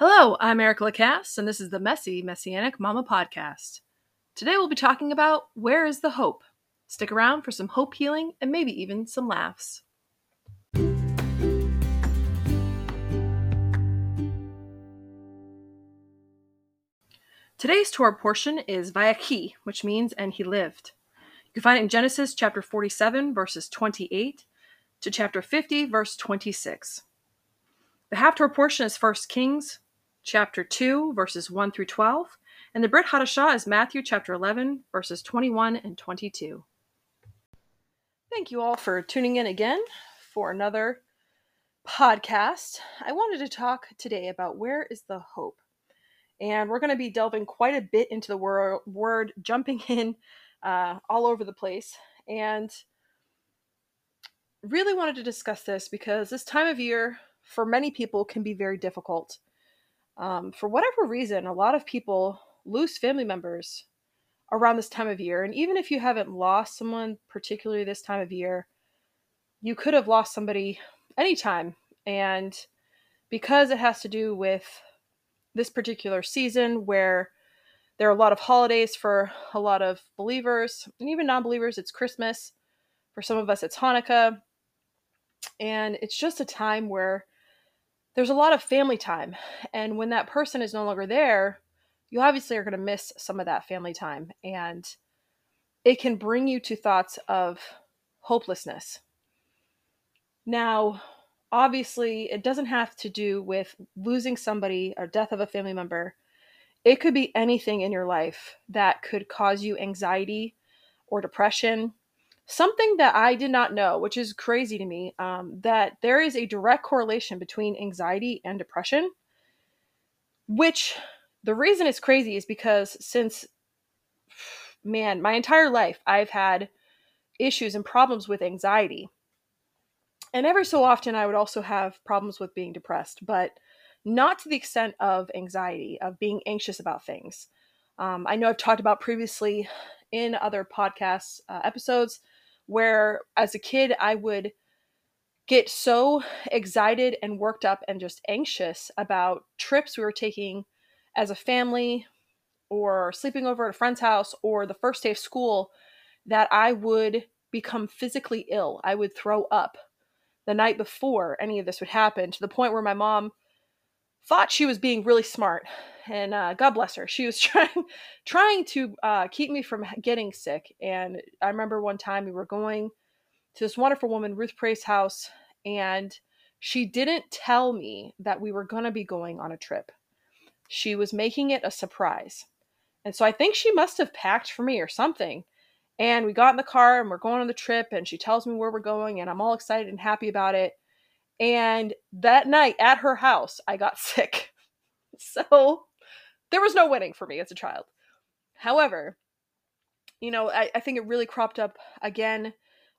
Hello, I'm Erica Lacasse, and this is the Messy Messianic Mama Podcast. Today we'll be talking about Where is the Hope? Stick around for some hope healing and maybe even some laughs. Today's Torah portion is Vayachi, which means and he lived. You can find it in Genesis chapter 47, verses 28 to chapter 50, verse 26. The half Haftorah portion is 1 Kings chapter 2, verses 1 through 12, and the Brit Hadashah is Matthew chapter 11, verses 21 and 22. Thank you all for tuning in again for another podcast. I wanted to talk today about where is the hope? And we're going to be delving quite a bit into the word, word jumping in uh, all over the place. And really wanted to discuss this because this time of year for many people can be very difficult. Um, for whatever reason, a lot of people lose family members around this time of year. And even if you haven't lost someone, particularly this time of year, you could have lost somebody anytime. And because it has to do with this particular season where there are a lot of holidays for a lot of believers and even non believers, it's Christmas. For some of us, it's Hanukkah. And it's just a time where there's a lot of family time. And when that person is no longer there, you obviously are going to miss some of that family time. And it can bring you to thoughts of hopelessness. Now, obviously, it doesn't have to do with losing somebody or death of a family member. It could be anything in your life that could cause you anxiety or depression something that I did not know, which is crazy to me, um, that there is a direct correlation between anxiety and depression. Which the reason it's crazy is because since, man, my entire life, I've had issues and problems with anxiety. And every so often, I would also have problems with being depressed, but not to the extent of anxiety, of being anxious about things. Um, I know I've talked about previously in other podcast uh, episodes where as a kid I would get so excited and worked up and just anxious about trips we were taking as a family or sleeping over at a friend's house or the first day of school that I would become physically ill. I would throw up the night before any of this would happen to the point where my mom thought she was being really smart and uh, god bless her she was trying trying to uh, keep me from getting sick and i remember one time we were going to this wonderful woman ruth praise house and she didn't tell me that we were going to be going on a trip. She was making it a surprise. And so i think she must have packed for me or something and we got in the car and we're going on the trip and she tells me where we're going and i'm all excited and happy about it and that night at her house, I got sick. So there was no winning for me as a child. However, you know, I, I think it really cropped up again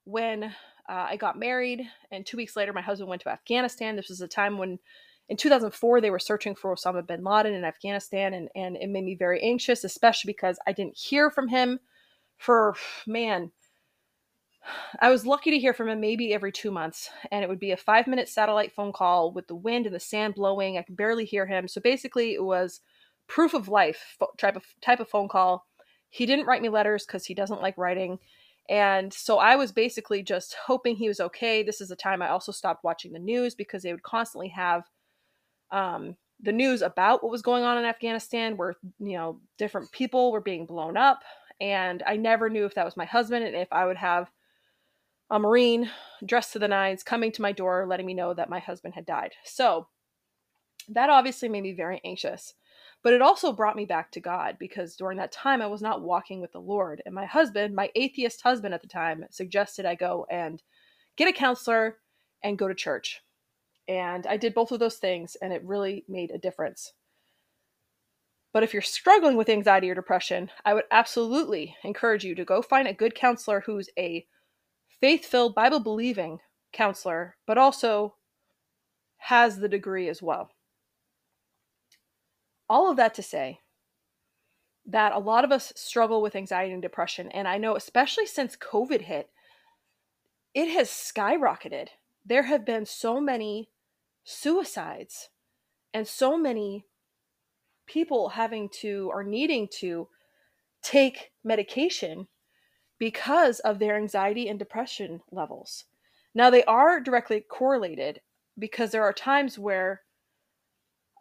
when uh, I got married. And two weeks later, my husband went to Afghanistan. This was a time when in 2004 they were searching for Osama bin Laden in Afghanistan. And, and it made me very anxious, especially because I didn't hear from him for, man, I was lucky to hear from him maybe every two months, and it would be a five minute satellite phone call with the wind and the sand blowing. I could barely hear him. So basically, it was proof of life type of type of phone call. He didn't write me letters because he doesn't like writing. And so I was basically just hoping he was okay. This is the time I also stopped watching the news because they would constantly have um, the news about what was going on in Afghanistan, where you know different people were being blown up, and I never knew if that was my husband and if I would have a Marine dressed to the nines coming to my door, letting me know that my husband had died. So that obviously made me very anxious. But it also brought me back to God because during that time I was not walking with the Lord. And my husband, my atheist husband at the time, suggested I go and get a counselor and go to church. And I did both of those things, and it really made a difference. But if you're struggling with anxiety or depression, I would absolutely encourage you to go find a good counselor who's a faith filled, Bible believing counselor, but also has the degree as well. All of that to say that a lot of us struggle with anxiety and depression. And I know, especially since COVID hit, it has skyrocketed. There have been so many suicides and so many people having to or needing to take medication because of their anxiety and depression levels. Now, they are directly correlated because there are times where,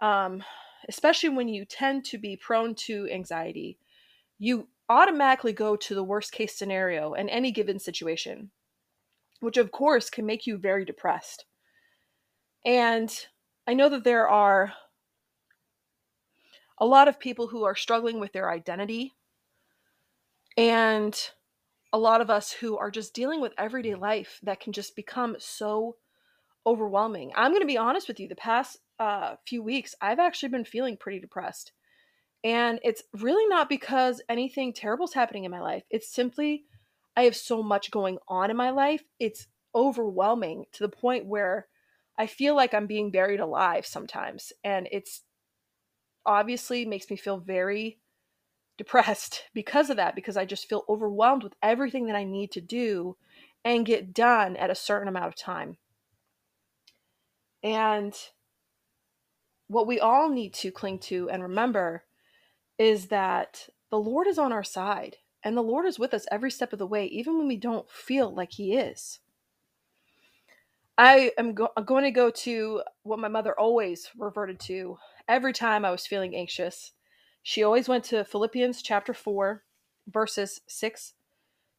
um, especially when you tend to be prone to anxiety, you automatically go to the worst case scenario in any given situation, which of course can make you very depressed. And I know that there are a lot of people who are struggling with their identity and a lot of us who are just dealing with everyday life that can just become so overwhelming. I'm going to be honest with you, the past uh, few weeks, I've actually been feeling pretty depressed. And it's really not because anything terrible is happening in my life. It's simply I have so much going on in my life. It's overwhelming to the point where I feel like I'm being buried alive sometimes. And it's obviously makes me feel very depressed because of that, because I just feel overwhelmed with everything that I need to do and get done at a certain amount of time. And what we all need to cling to and remember is that the Lord is on our side and the Lord is with us every step of the way, even when we don't feel like He is. I am go- going to go to what my mother always reverted to every time I was feeling anxious. She always went to Philippians chapter 4, verses 6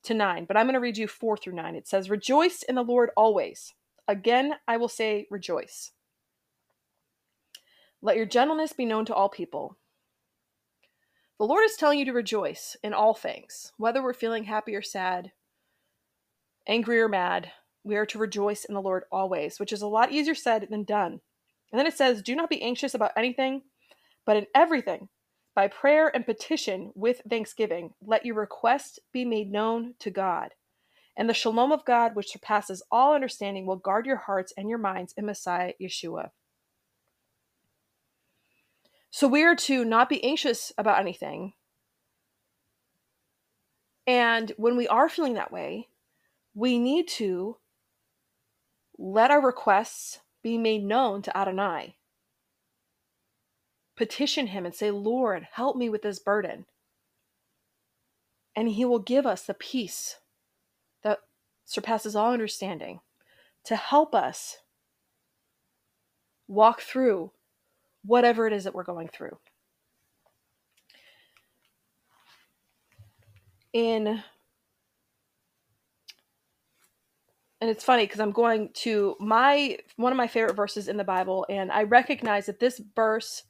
to 9. But I'm going to read you 4 through 9. It says, Rejoice in the Lord always. Again, I will say, Rejoice. Let your gentleness be known to all people. The Lord is telling you to rejoice in all things, whether we're feeling happy or sad, angry or mad. We are to rejoice in the Lord always, which is a lot easier said than done. And then it says, Do not be anxious about anything, but in everything, by prayer and petition with thanksgiving, let your request be made known to God. And the shalom of God, which surpasses all understanding, will guard your hearts and your minds in Messiah Yeshua. So we are to not be anxious about anything. And when we are feeling that way, we need to let our requests be made known to Adonai. Petition him and say, Lord, help me with this burden. And he will give us the peace that surpasses all understanding to help us walk through whatever it is that we're going through. In and it's funny because I'm going to my one of my favorite verses in the Bible, and I recognize that this verse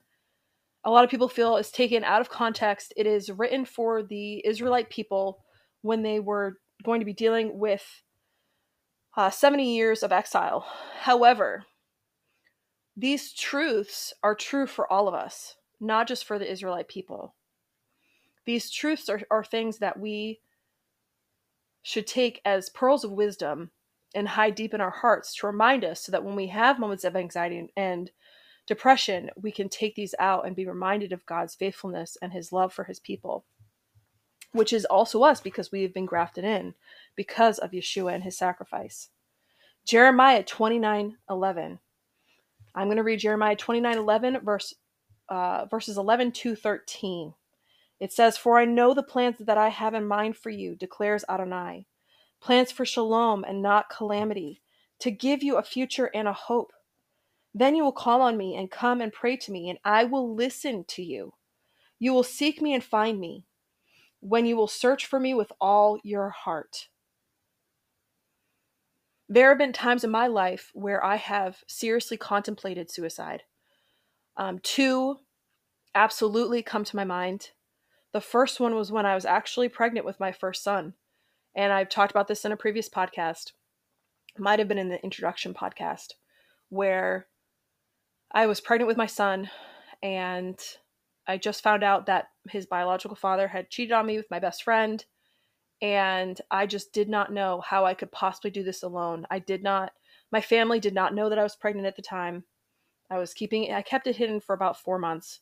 a lot of people feel is taken out of context. It is written for the Israelite people when they were going to be dealing with uh, 70 years of exile. However, these truths are true for all of us, not just for the Israelite people. These truths are, are things that we should take as pearls of wisdom and hide deep in our hearts to remind us so that when we have moments of anxiety and depression, we can take these out and be reminded of God's faithfulness and his love for his people, which is also us because we have been grafted in because of Yeshua and his sacrifice. Jeremiah 29 11. I'm going to read Jeremiah 29 11, verse, uh, verses 11 to 13. It says, For I know the plans that I have in mind for you, declares Adonai plans for shalom and not calamity, to give you a future and a hope. Then you will call on me and come and pray to me, and I will listen to you. You will seek me and find me when you will search for me with all your heart. There have been times in my life where I have seriously contemplated suicide. Um, two absolutely come to my mind. The first one was when I was actually pregnant with my first son. And I've talked about this in a previous podcast, might have been in the introduction podcast, where I was pregnant with my son and I just found out that his biological father had cheated on me with my best friend and I just did not know how I could possibly do this alone. I did not, my family did not know that I was pregnant at the time. I was keeping, I kept it hidden for about four months.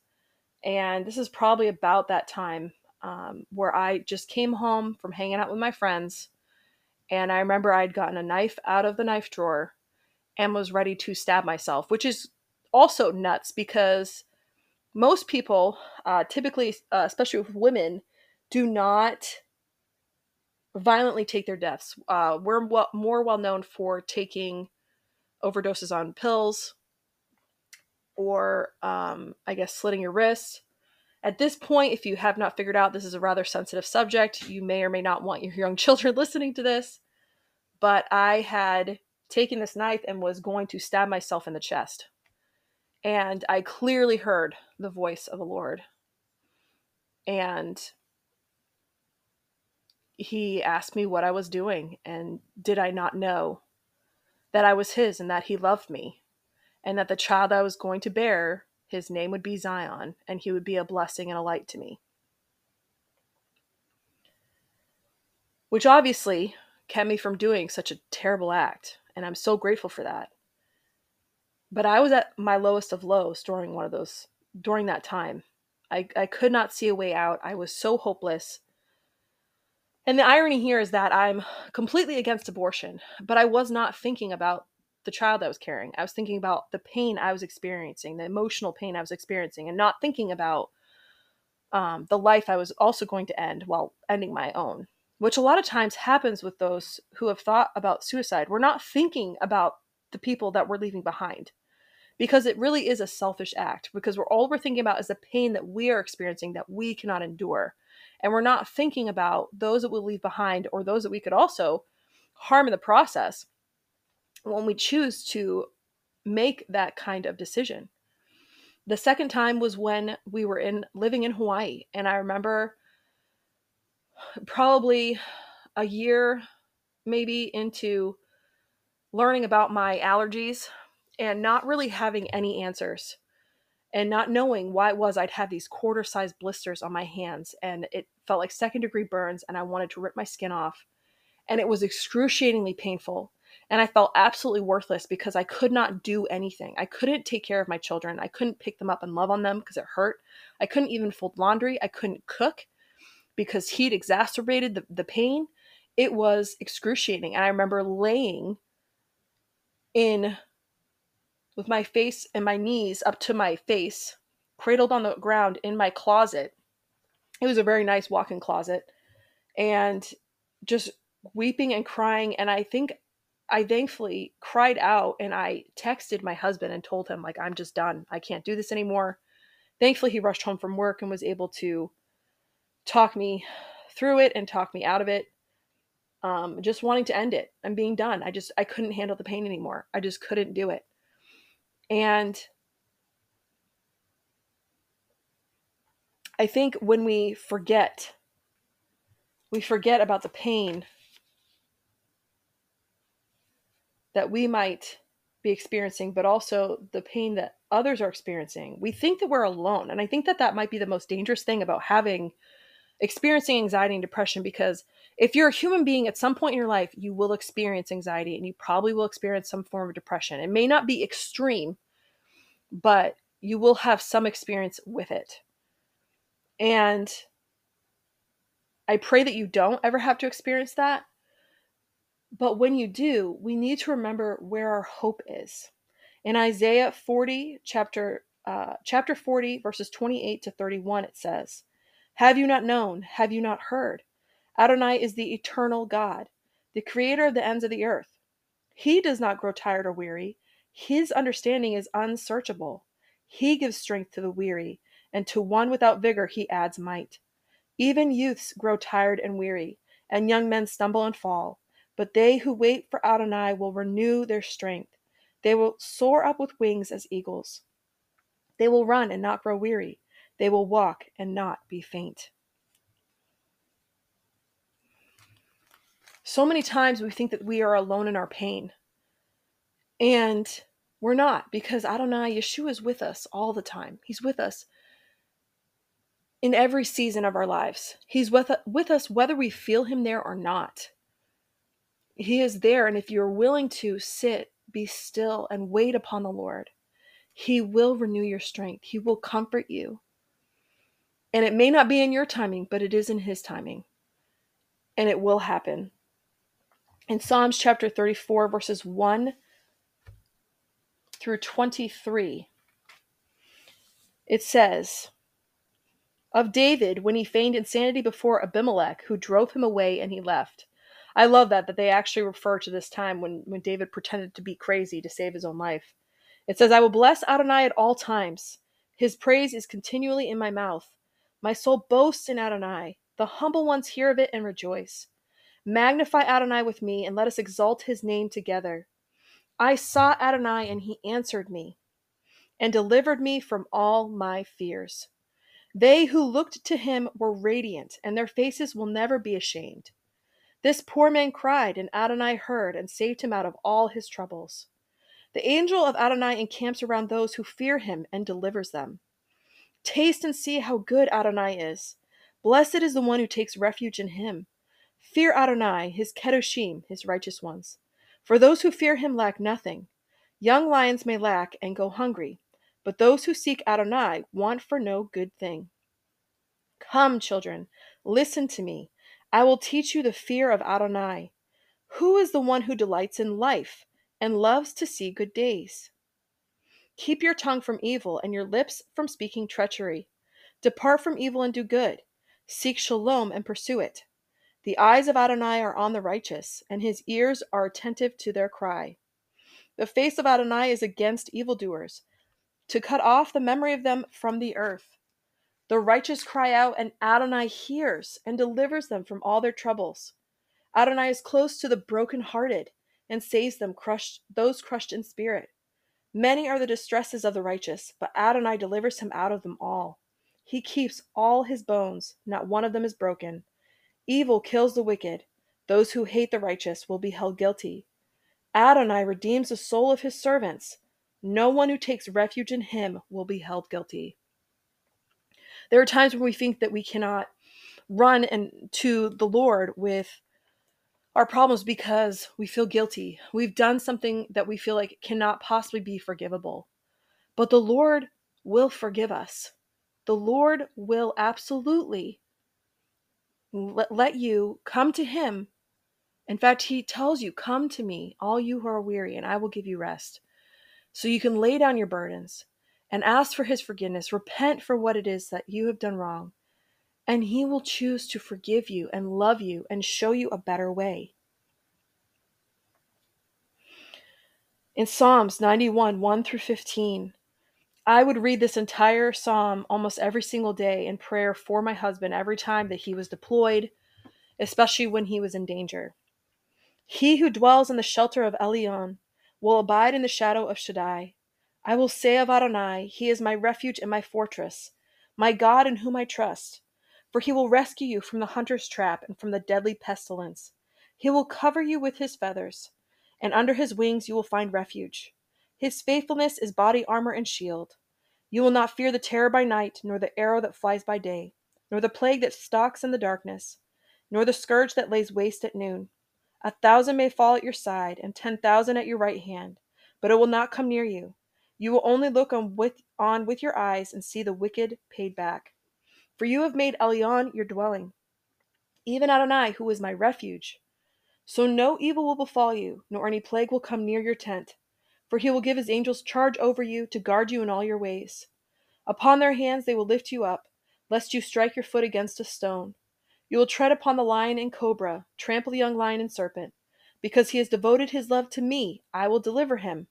And this is probably about that time um, where I just came home from hanging out with my friends. And I remember I'd gotten a knife out of the knife drawer and was ready to stab myself, which is also nuts because most people, uh, typically, uh, especially with women, do not violently take their deaths. Uh, we're more well known for taking overdoses on pills or, um, I guess, slitting your wrists. At this point, if you have not figured out this is a rather sensitive subject, you may or may not want your young children listening to this. But I had taken this knife and was going to stab myself in the chest. And I clearly heard the voice of the Lord. And he asked me what I was doing and did I not know that I was his and that he loved me and that the child I was going to bear, his name would be Zion and he would be a blessing and a light to me. Which obviously kept me from doing such a terrible act, and I'm so grateful for that. But I was at my lowest of lows during one of those during that time. I, I could not see a way out. I was so hopeless. And the irony here is that I'm completely against abortion, but I was not thinking about the child I was carrying. I was thinking about the pain I was experiencing, the emotional pain I was experiencing, and not thinking about um, the life I was also going to end while ending my own, which a lot of times happens with those who have thought about suicide. We're not thinking about the people that we're leaving behind because it really is a selfish act because we're all we're thinking about is the pain that we are experiencing that we cannot endure and we're not thinking about those that we'll leave behind or those that we could also harm in the process when we choose to make that kind of decision. The second time was when we were in living in Hawaii and I remember probably a year maybe into learning about my allergies and not really having any answers and not knowing why it was I'd have these quarter sized blisters on my hands and it felt like second degree burns and I wanted to rip my skin off. And it was excruciatingly painful. And I felt absolutely worthless because I could not do anything. I couldn't take care of my children. I couldn't pick them up and love on them because it hurt. I couldn't even fold laundry. I couldn't cook because heat exacerbated the, the pain. It was excruciating. And I remember laying in with my face and my knees up to my face, cradled on the ground in my closet. It was a very nice walk in closet. And just weeping and crying. And I think I thankfully cried out and I texted my husband and told him, like, I'm just done. I can't do this anymore. Thankfully, he rushed home from work and was able to talk me through it and talk me out of it. Um, just wanting to end it. I'm being done. I just, I couldn't handle the pain anymore. I just couldn't do it. And I think when we forget, we forget about the pain that we might be experiencing, but also the pain that others are experiencing. We think that we're alone. And I think that that might be the most dangerous thing about having experiencing anxiety and depression because if you're a human being at some point in your life, you will experience anxiety and you probably will experience some form of depression. It may not be extreme, but you will have some experience with it. And I pray that you don't ever have to experience that. But when you do, we need to remember where our hope is. In Isaiah 40, chapter uh, chapter 40, verses 28 to 31, it says, Have you not known? Have you not heard? Adonai is the eternal God, the creator of the ends of the earth. He does not grow tired or weary. His understanding is unsearchable. He gives strength to the weary, and to one without vigor he adds might. Even youths grow tired and weary, and young men stumble and fall. But they who wait for Adonai will renew their strength. They will soar up with wings as eagles. They will run and not grow weary. They will walk and not be faint. So many times we think that we are alone in our pain. And we're not because Adonai, Yeshua is with us all the time. He's with us in every season of our lives. He's with, with us whether we feel him there or not. He is there. And if you're willing to sit, be still, and wait upon the Lord, He will renew your strength. He will comfort you. And it may not be in your timing, but it is in His timing. And it will happen in Psalms chapter 34, verses 1 through 23, It says, of David when he feigned insanity before Abimelech, who drove him away and he left. I love that that they actually refer to this time when when David pretended to be crazy to save his own life. It says, "I will bless Adonai at all times. His praise is continually in my mouth. My soul boasts in Adonai. The humble ones hear of it and rejoice. Magnify Adonai with me and let us exalt his name together. I sought Adonai and he answered me and delivered me from all my fears. They who looked to him were radiant, and their faces will never be ashamed. This poor man cried, and Adonai heard and saved him out of all his troubles. The angel of Adonai encamps around those who fear him and delivers them. Taste and see how good Adonai is. Blessed is the one who takes refuge in him. Fear Adonai, his kedoshim, his righteous ones. For those who fear him lack nothing. Young lions may lack and go hungry, but those who seek Adonai want for no good thing. Come, children, listen to me. I will teach you the fear of Adonai. Who is the one who delights in life and loves to see good days? Keep your tongue from evil and your lips from speaking treachery. Depart from evil and do good. Seek shalom and pursue it. The eyes of Adonai are on the righteous, and his ears are attentive to their cry. The face of Adonai is against evildoers to cut off the memory of them from the earth. The righteous cry out, and Adonai hears and delivers them from all their troubles. Adonai is close to the brokenhearted and saves them crushed those crushed in spirit. Many are the distresses of the righteous, but Adonai delivers him out of them all. He keeps all his bones, not one of them is broken. Evil kills the wicked. Those who hate the righteous will be held guilty. Adonai redeems the soul of his servants. No one who takes refuge in him will be held guilty. There are times when we think that we cannot run and to the Lord with our problems because we feel guilty. We've done something that we feel like cannot possibly be forgivable. But the Lord will forgive us. The Lord will absolutely let, let you come to Him. In fact, He tells you, Come to me, all you who are weary, and I will give you rest. So you can lay down your burdens and ask for his forgiveness. Repent for what it is that you have done wrong. And he will choose to forgive you and love you and show you a better way. In Psalms 91 1 through 15, I would read this entire psalm almost every single day in prayer for my husband every time that he was deployed, especially when he was in danger. He who dwells in the shelter of Elyon will abide in the shadow of Shaddai. I will say of Adonai, He is my refuge and my fortress, my God in whom I trust. For he will rescue you from the hunter's trap and from the deadly pestilence. He will cover you with his feathers, and under his wings you will find refuge. His faithfulness is body armor and shield. You will not fear the terror by night, nor the arrow that flies by day, nor the plague that stalks in the darkness, nor the scourge that lays waste at noon. A thousand may fall at your side, and ten thousand at your right hand, but it will not come near you. You will only look on with, on with your eyes and see the wicked paid back. For you have made Elyon your dwelling, even Adonai, who is my refuge. So no evil will befall you, nor any plague will come near your tent. For he will give his angels charge over you to guard you in all your ways. Upon their hands they will lift you up, lest you strike your foot against a stone. You will tread upon the lion and cobra, trample the young lion and serpent. Because he has devoted his love to me, I will deliver him.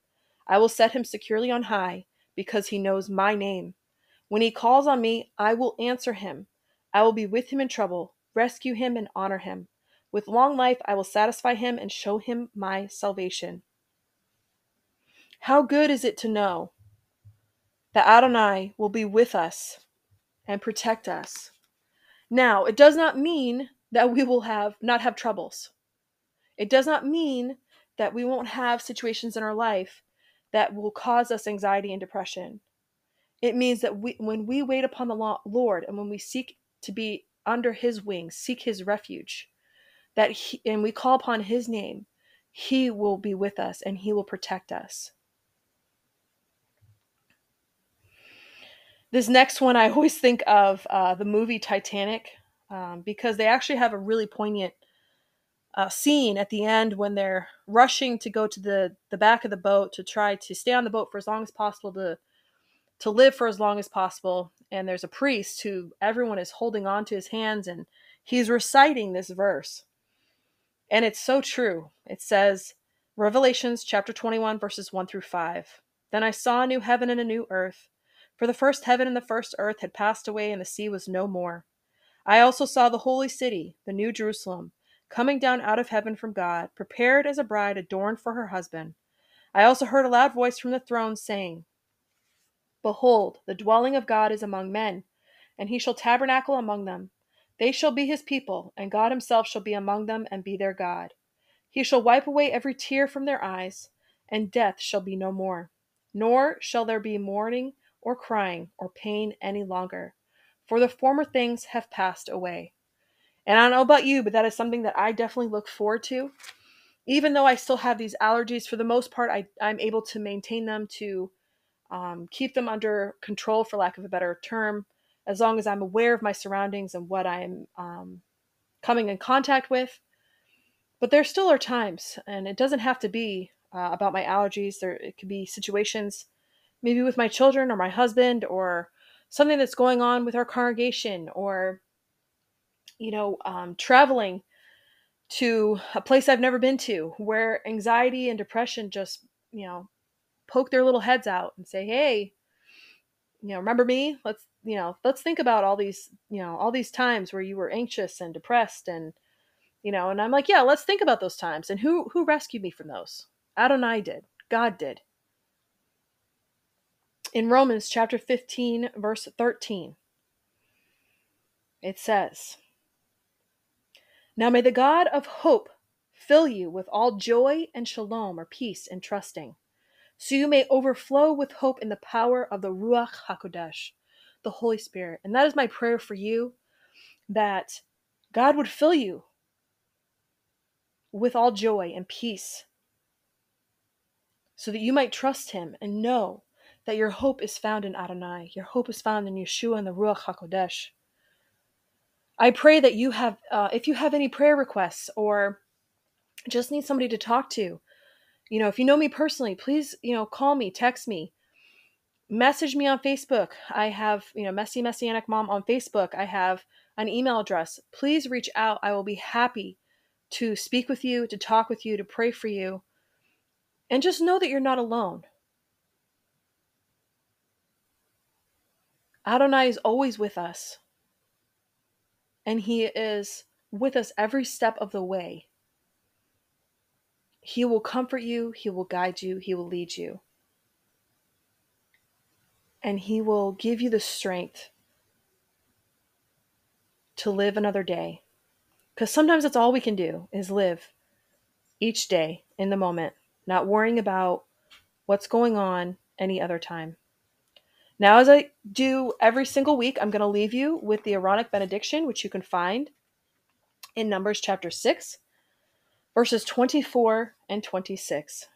I will set him securely on high, because he knows my name. When he calls on me, I will answer him. I will be with him in trouble, rescue him, and honor him. With long life I will satisfy him and show him my salvation. How good is it to know that Adonai will be with us and protect us now, it does not mean that we will have not have troubles. It does not mean that we won't have situations in our life that will cause us anxiety and depression. It means that we, when we wait upon the Lord and when we seek to be under his wings, seek his refuge, that he, and we call upon his name, he will be with us and he will protect us. This next one, I always think of uh, the movie Titanic um, because they actually have a really poignant uh, scene at the end when they're rushing to go to the, the back of the boat to try to stay on the boat for as long as possible to to live for as long as possible. And there's a priest who everyone is holding on to his hands and he's reciting this verse. And it's so true. It says, Revelations chapter 21, verses 1 through 5. Then I saw a new heaven and a new earth, for the first heaven and the first earth had passed away, and the sea was no more. I also saw the holy city, the new Jerusalem, coming down out of heaven from God, prepared as a bride adorned for her husband. I also heard a loud voice from the throne saying, Behold, the dwelling of God is among men, and he shall tabernacle among them. They shall be his people, and God himself shall be among them and be their God. He shall wipe away every tear from their eyes, and death shall be no more. Nor shall there be mourning or crying or pain any longer, for the former things have passed away. And I don't know about you, but that is something that I definitely look forward to. Even though I still have these allergies, for the most part, I, I'm able to maintain them to um, keep them under control, for lack of a better term, as long as I'm aware of my surroundings and what I'm um, coming in contact with. But there still are times, and it doesn't have to be uh, about my allergies. There, it could be situations, maybe with my children or my husband, or something that's going on with our congregation, or you know, um, traveling to a place I've never been to, where anxiety and depression just, you know, poke their little heads out and say, hey, you know, remember me? Let's, you know, let's think about all these, you know, all these times where you were anxious and depressed and, you know, and I'm like, yeah, let's think about those times. And who who rescued me from those? Adonai did. God did. In Romans chapter 15, verse 13, it says, Now may the God of hope fill you with all joy and shalom or peace and trusting so you may overflow with hope in the power of the Ruach HaKodesh, the Holy Spirit. And that is my prayer for you that God would fill you with all joy and peace so that you might trust Him and know that your hope is found in Adonai, your hope is found in Yeshua and the Ruach HaKodesh. I pray that you have, uh, if you have any prayer requests or just need somebody to talk to, you know, if you know me personally, please, you know, call me, text me, message me on Facebook. I have, you know, Messy Messianic Mom on Facebook. I have an email address. Please reach out. I will be happy to speak with you, to talk with you, to pray for you. And just know that you're not alone. Adonai is always with us. And he is with us every step of the way. He will comfort you, He will guide you, He will lead you. And He will give you the strength to live another day. Because sometimes that's all we can do is live each day in the moment, not worrying about what's going on any other time. Now, as I do every single week, I'm going to leave you with the Aaronic benediction, which you can find in Numbers chapter 6, verses 24 and 26.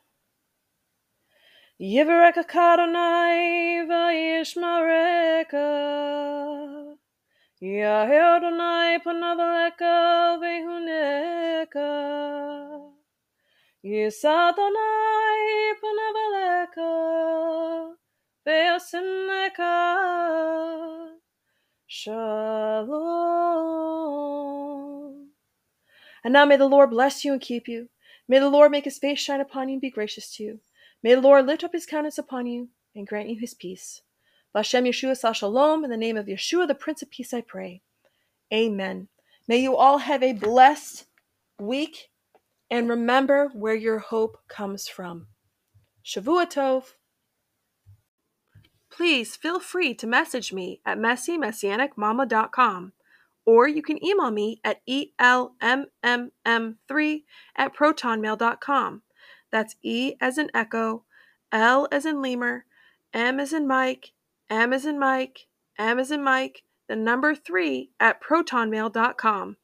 Yivareka vayishmareka panavaleka vehuneka. Panavaleka Shalom and now may the Lord bless you and keep you. May the Lord make his face shine upon you and be gracious to you. May the Lord lift up his countenance upon you and grant you his peace. Vashem Yeshua Sar Shalom, in the name of Yeshua, the Prince of Peace, I pray. Amen. May you all have a blessed week and remember where your hope comes from. Shavua Tov. Please feel free to message me at messymessianicmama.com or you can email me at elmmm3 at protonmail.com. That's E as in echo, L as in lemur, M as in Mike, M as in Mike, M as in Mike, the number 3 at protonmail.com.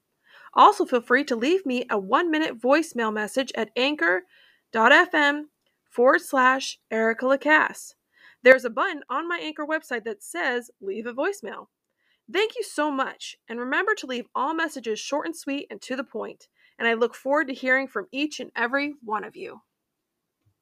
Also, feel free to leave me a one minute voicemail message at anchor.fm forward slash Erica Lacasse. There's a button on my Anchor website that says leave a voicemail. Thank you so much, and remember to leave all messages short and sweet and to the point. and I look forward to hearing from each and every one of you.